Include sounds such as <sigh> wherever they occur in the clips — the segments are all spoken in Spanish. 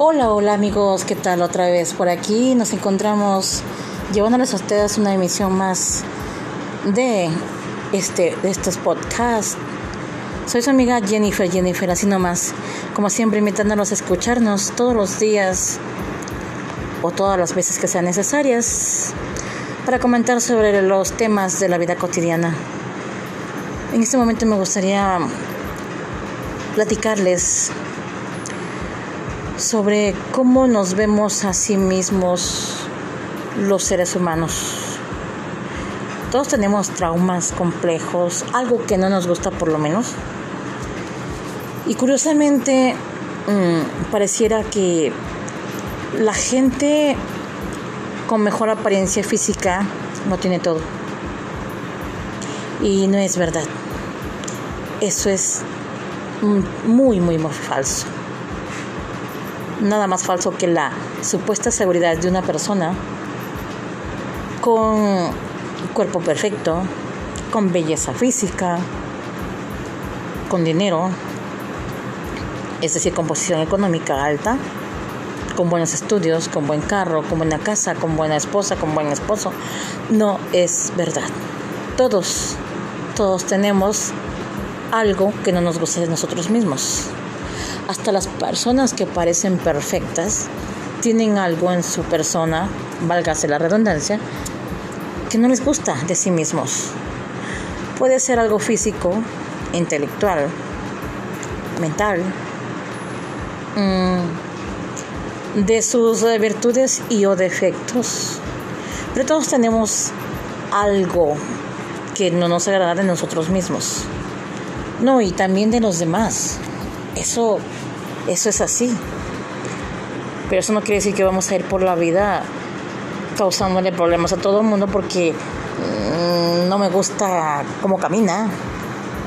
Hola, hola amigos, ¿qué tal otra vez? Por aquí nos encontramos llevándoles a ustedes una emisión más de, este, de estos podcasts. Soy su amiga Jennifer, Jennifer, así nomás, como siempre invitándolos a escucharnos todos los días o todas las veces que sean necesarias para comentar sobre los temas de la vida cotidiana. En este momento me gustaría platicarles sobre cómo nos vemos a sí mismos los seres humanos. Todos tenemos traumas complejos, algo que no nos gusta por lo menos. Y curiosamente, mm, pareciera que la gente con mejor apariencia física no tiene todo. Y no es verdad. Eso es muy, muy, muy falso nada más falso que la supuesta seguridad de una persona con cuerpo perfecto, con belleza física, con dinero, es decir, con posición económica alta, con buenos estudios, con buen carro, con buena casa, con buena esposa, con buen esposo. No es verdad. Todos, todos tenemos algo que no nos gusta de nosotros mismos. Hasta las personas que parecen perfectas tienen algo en su persona, válgase la redundancia, que no les gusta de sí mismos. Puede ser algo físico, intelectual, mental, mm, de sus virtudes y o defectos. Pero todos tenemos algo que no nos agrada de nosotros mismos. No, y también de los demás. Eso, eso es así. Pero eso no quiere decir que vamos a ir por la vida causándole problemas a todo el mundo porque mm, no me gusta cómo camina,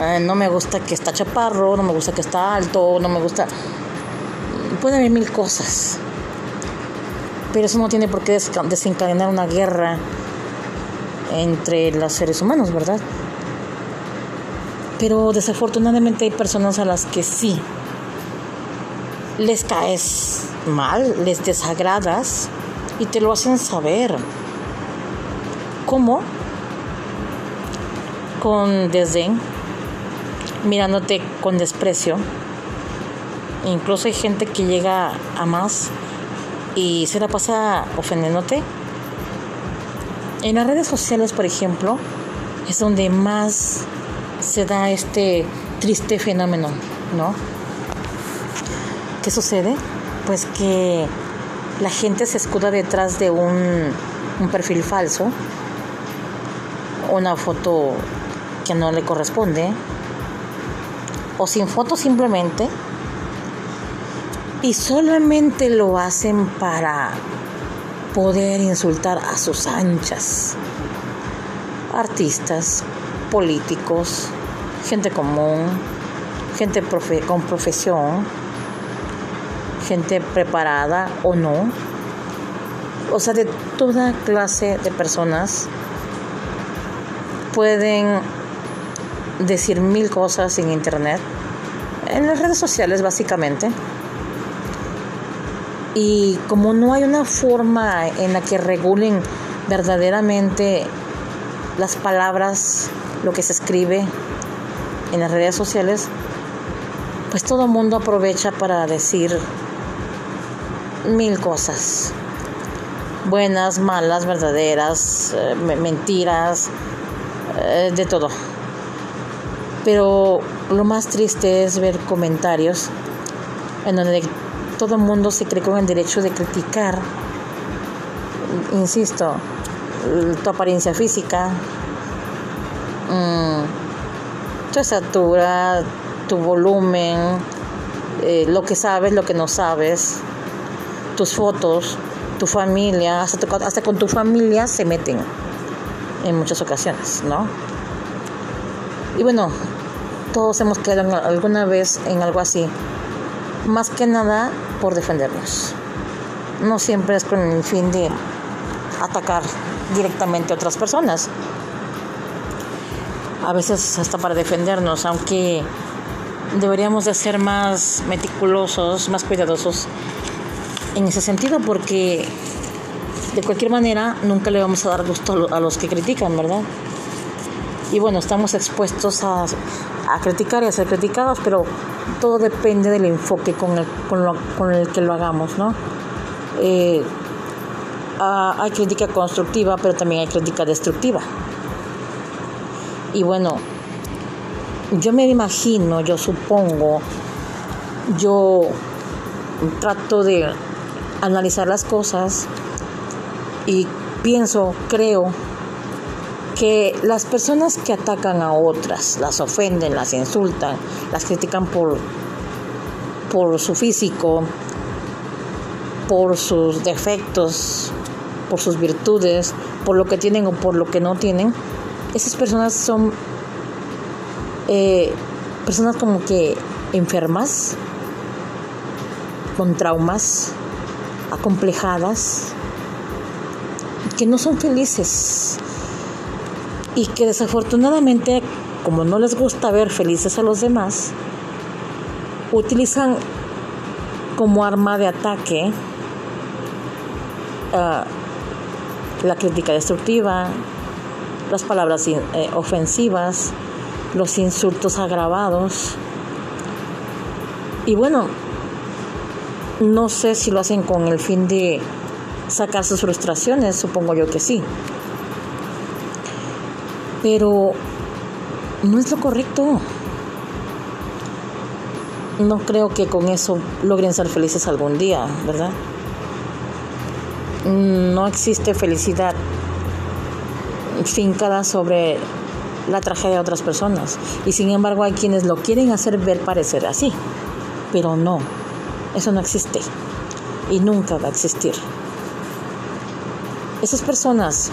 eh, no me gusta que está chaparro, no me gusta que está alto, no me gusta... Puede haber mil cosas. Pero eso no tiene por qué desencadenar una guerra entre los seres humanos, ¿verdad? Pero desafortunadamente hay personas a las que sí les caes mal, les desagradas y te lo hacen saber. ¿Cómo? Con desdén, mirándote con desprecio. Incluso hay gente que llega a más y se la pasa ofendiéndote. En las redes sociales, por ejemplo, es donde más se da este triste fenómeno, ¿no? ¿Qué sucede? Pues que la gente se escuda detrás de un, perfil falso, una foto que no le corresponde, o sin foto simplemente, y solamente lo hacen para poder insultar a sus anchas. Artistas, políticos, gente común, gente con profesión, gente preparada o no, o sea, de toda clase de personas pueden decir mil cosas en internet, en las redes sociales básicamente. Y como no hay una forma en la que regulen verdaderamente las palabras lo que se escribe en las redes sociales, pues todo el mundo aprovecha para decir mil cosas. Buenas, malas, verdaderas, eh, mentiras, eh, de todo. Pero lo más triste es ver comentarios en donde todo el mundo se cree con el derecho de criticar, insisto, tu apariencia física, Mm, tu estatura, tu volumen, eh, lo que sabes, lo que no sabes, tus fotos, tu familia, hasta, con tu familia se meten en muchas ocasiones, ¿no? Y bueno, todos hemos quedado alguna vez en algo así, más que nada por defendernos. No siempre es con el fin de atacar directamente a otras personas, a veces hasta para defendernos, aunque deberíamos de ser más meticulosos, más cuidadosos en ese sentido porque de cualquier manera nunca le vamos a dar gusto a los que critican, ¿verdad? Y bueno, estamos expuestos a, a criticar y a ser criticados, pero todo depende del enfoque con el, con lo, con el que lo hagamos, ¿no? Eh, ah, hay crítica constructiva, pero también hay crítica destructiva. Y bueno, yo me imagino, yo supongo, yo trato de analizar las cosas y pienso, creo que las personas que atacan a otras, las ofenden, las insultan, las critican por, por su físico, por sus defectos, por sus virtudes, por lo que tienen o por lo que no tienen, esas personas son eh, personas como que enfermas, con traumas, acomplejadas, que no son felices y que desafortunadamente, como no les gusta ver felices a los demás, utilizan como arma de ataque uh, la crítica destructiva, las palabras eh, ofensivas, los insultos agravados. Y bueno, no sé si lo hacen con el fin de sacar sus frustraciones, supongo yo que sí. Pero no es lo correcto. No creo que con eso logren ser felices algún día, ¿verdad? No existe felicidad fincada sobre la tragedia de otras personas. Y sin embargo hay quienes lo quieren hacer ver parecer así. Pero no, eso no existe. Y nunca va a existir. Esas personas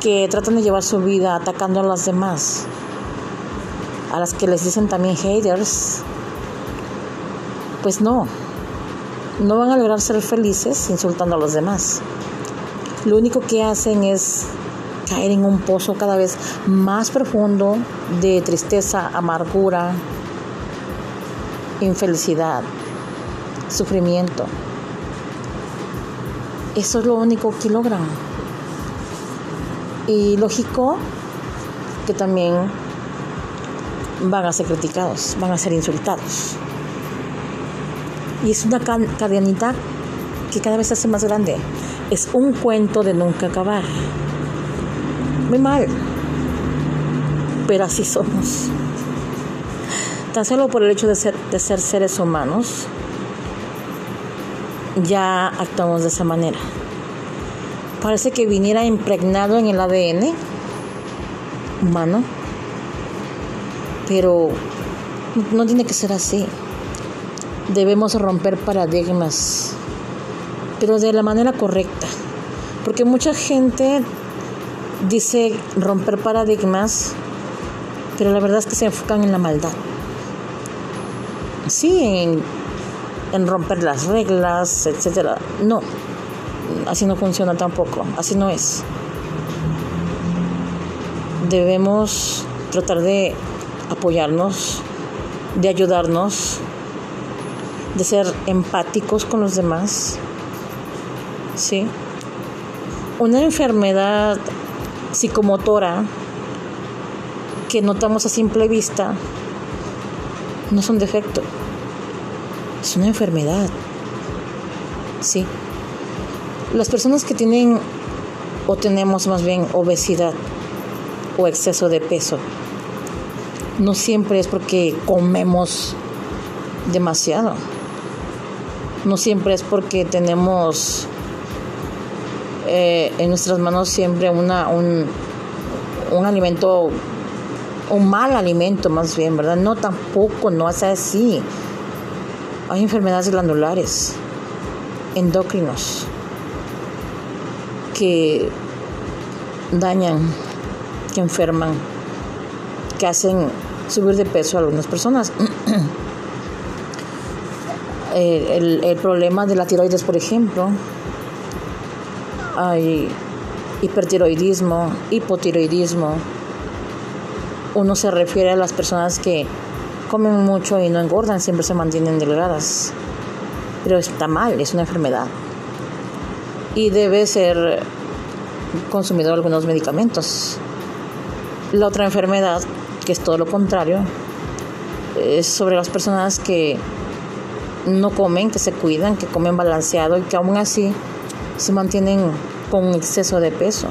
que tratan de llevar su vida atacando a las demás, a las que les dicen también haters, pues no, no van a lograr ser felices insultando a los demás. Lo único que hacen es caer en un pozo cada vez más profundo de tristeza, amargura, infelicidad, sufrimiento. Eso es lo único que logran. Y lógico que también van a ser criticados, van a ser insultados. Y es una cadenita que cada vez se hace más grande. Es un cuento de nunca acabar. Muy mal. Pero así somos. Tan solo por el hecho de ser, de ser seres humanos, ya actuamos de esa manera. Parece que viniera impregnado en el ADN humano, pero no tiene que ser así. Debemos romper paradigmas, pero de la manera correcta, porque mucha gente dice romper paradigmas, pero la verdad es que se enfocan en la maldad. Sí, en, romper las reglas, etcétera. No, así no funciona tampoco, así no es. Debemos tratar de apoyarnos, de ayudarnos, de ser empáticos con los demás. ¿Sí? Una enfermedad psicomotora que notamos a simple vista no es un defecto, es una enfermedad. Sí. Las personas que tienen o tenemos más bien obesidad o exceso de peso, no siempre es porque comemos demasiado. No siempre es porque tenemos eh, en nuestras manos siempre una, un, un alimento, un mal alimento más bien, ¿verdad? No tampoco, no es así. Hay enfermedades glandulares, endocrinos, que dañan, que enferman, que hacen subir de peso a algunas personas. <clears throat> el, el problema de la tiroides, por ejemplo, hay hipertiroidismo, hipotiroidismo. Uno se refiere a las personas que comen mucho y no engordan, siempre se mantienen delgadas. pero está mal, es una enfermedad. Y debe ser consumido algunos medicamentos. La otra enfermedad, que es todo lo contrario, es sobre las personas que no comen, que se cuidan, que comen balanceado y que aún así se mantienen con exceso de peso.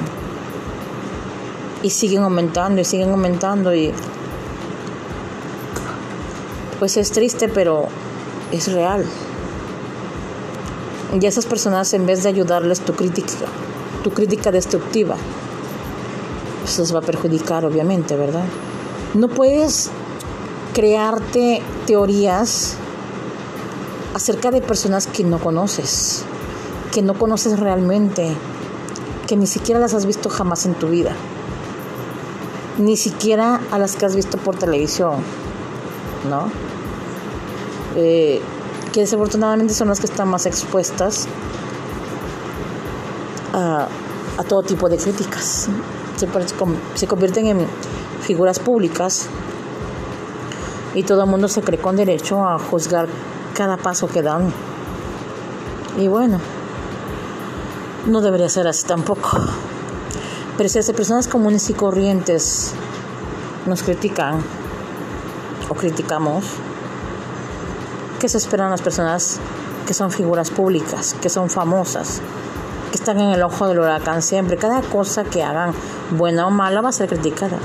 Y siguen aumentando y siguen aumentando y pues es triste, pero es real. Y esas personas en vez de ayudarles tu crítica, tu crítica destructiva, pues les va a perjudicar obviamente, ¿verdad? No puedes crearte teorías acerca de personas que no conoces, que no conoces realmente, que ni siquiera las has visto jamás en tu vida, ni siquiera a las que has visto por televisión, ¿no? Eh, que desafortunadamente son las que están más expuestas a, todo tipo de críticas. Se, se convierten en figuras públicas y todo el mundo se cree con derecho a juzgar cada paso que dan. Y bueno, no debería ser así tampoco. Pero si las personas comunes y corrientes nos critican o criticamos, ¿qué se esperan las personas que son figuras públicas, que son famosas, que están en el ojo del huracán siempre? Cada cosa que hagan, buena o mala, va a ser criticada.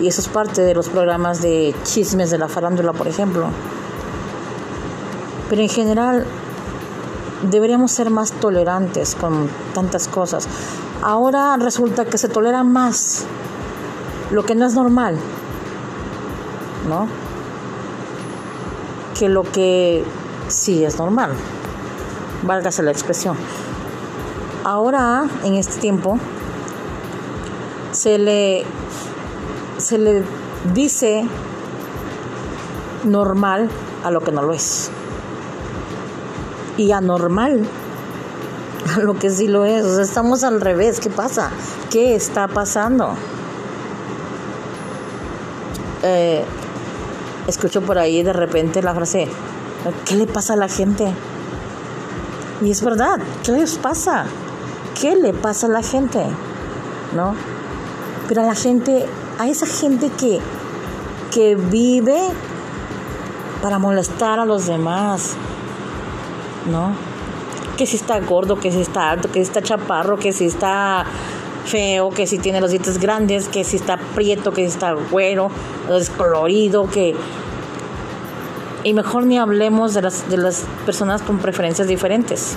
Y eso es parte de los programas de chismes de la farándula, por ejemplo. Pero en general deberíamos ser más tolerantes con tantas cosas. Ahora resulta que se tolera más lo que no es normal, ¿no? Que lo que sí es normal. Válgase la expresión. Ahora, en este tiempo, se le, se le dice normal a lo que no lo es y anormal a lo que sí lo es. O sea, estamos al revés. ¿Qué pasa? ¿Qué está pasando? Eh, escucho por ahí de repente la frase, ¿qué le pasa a la gente? Y es verdad, ¿qué les pasa? ¿Qué le pasa a la gente? ¿No? Pero a la gente, a esa gente que, que vive para molestar a los demás, ¿no? Que si está gordo, que si está alto, que si está chaparro, que si está feo, que si tiene los dientes grandes, que si está prieto, que si está güero, descolorido, que... Y mejor ni hablemos de las, de las personas con preferencias diferentes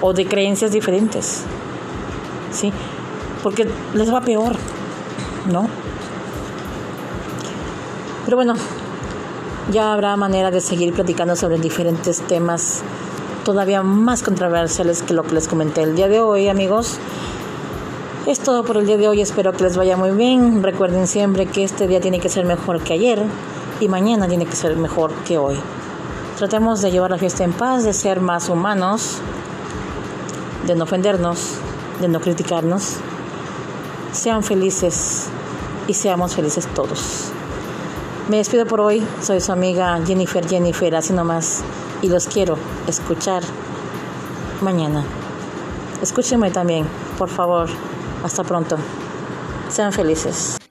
o de creencias diferentes, ¿sí? Porque les va peor, ¿no? Pero bueno, ya habrá manera de seguir platicando sobre diferentes temas todavía más controversiales que lo que les comenté el día de hoy, amigos. Es todo por el día de hoy, espero que les vaya muy bien. Recuerden siempre que este día tiene que ser mejor que ayer y mañana tiene que ser mejor que hoy. Tratemos de llevar la fiesta en paz, de ser más humanos, de no ofendernos, de no criticarnos. Sean felices y seamos felices todos. Me despido por hoy. Soy su amiga Jennifer Jennifer, así nomás. Y los quiero escuchar mañana. Escúchenme también, por favor. Hasta pronto. Sean felices.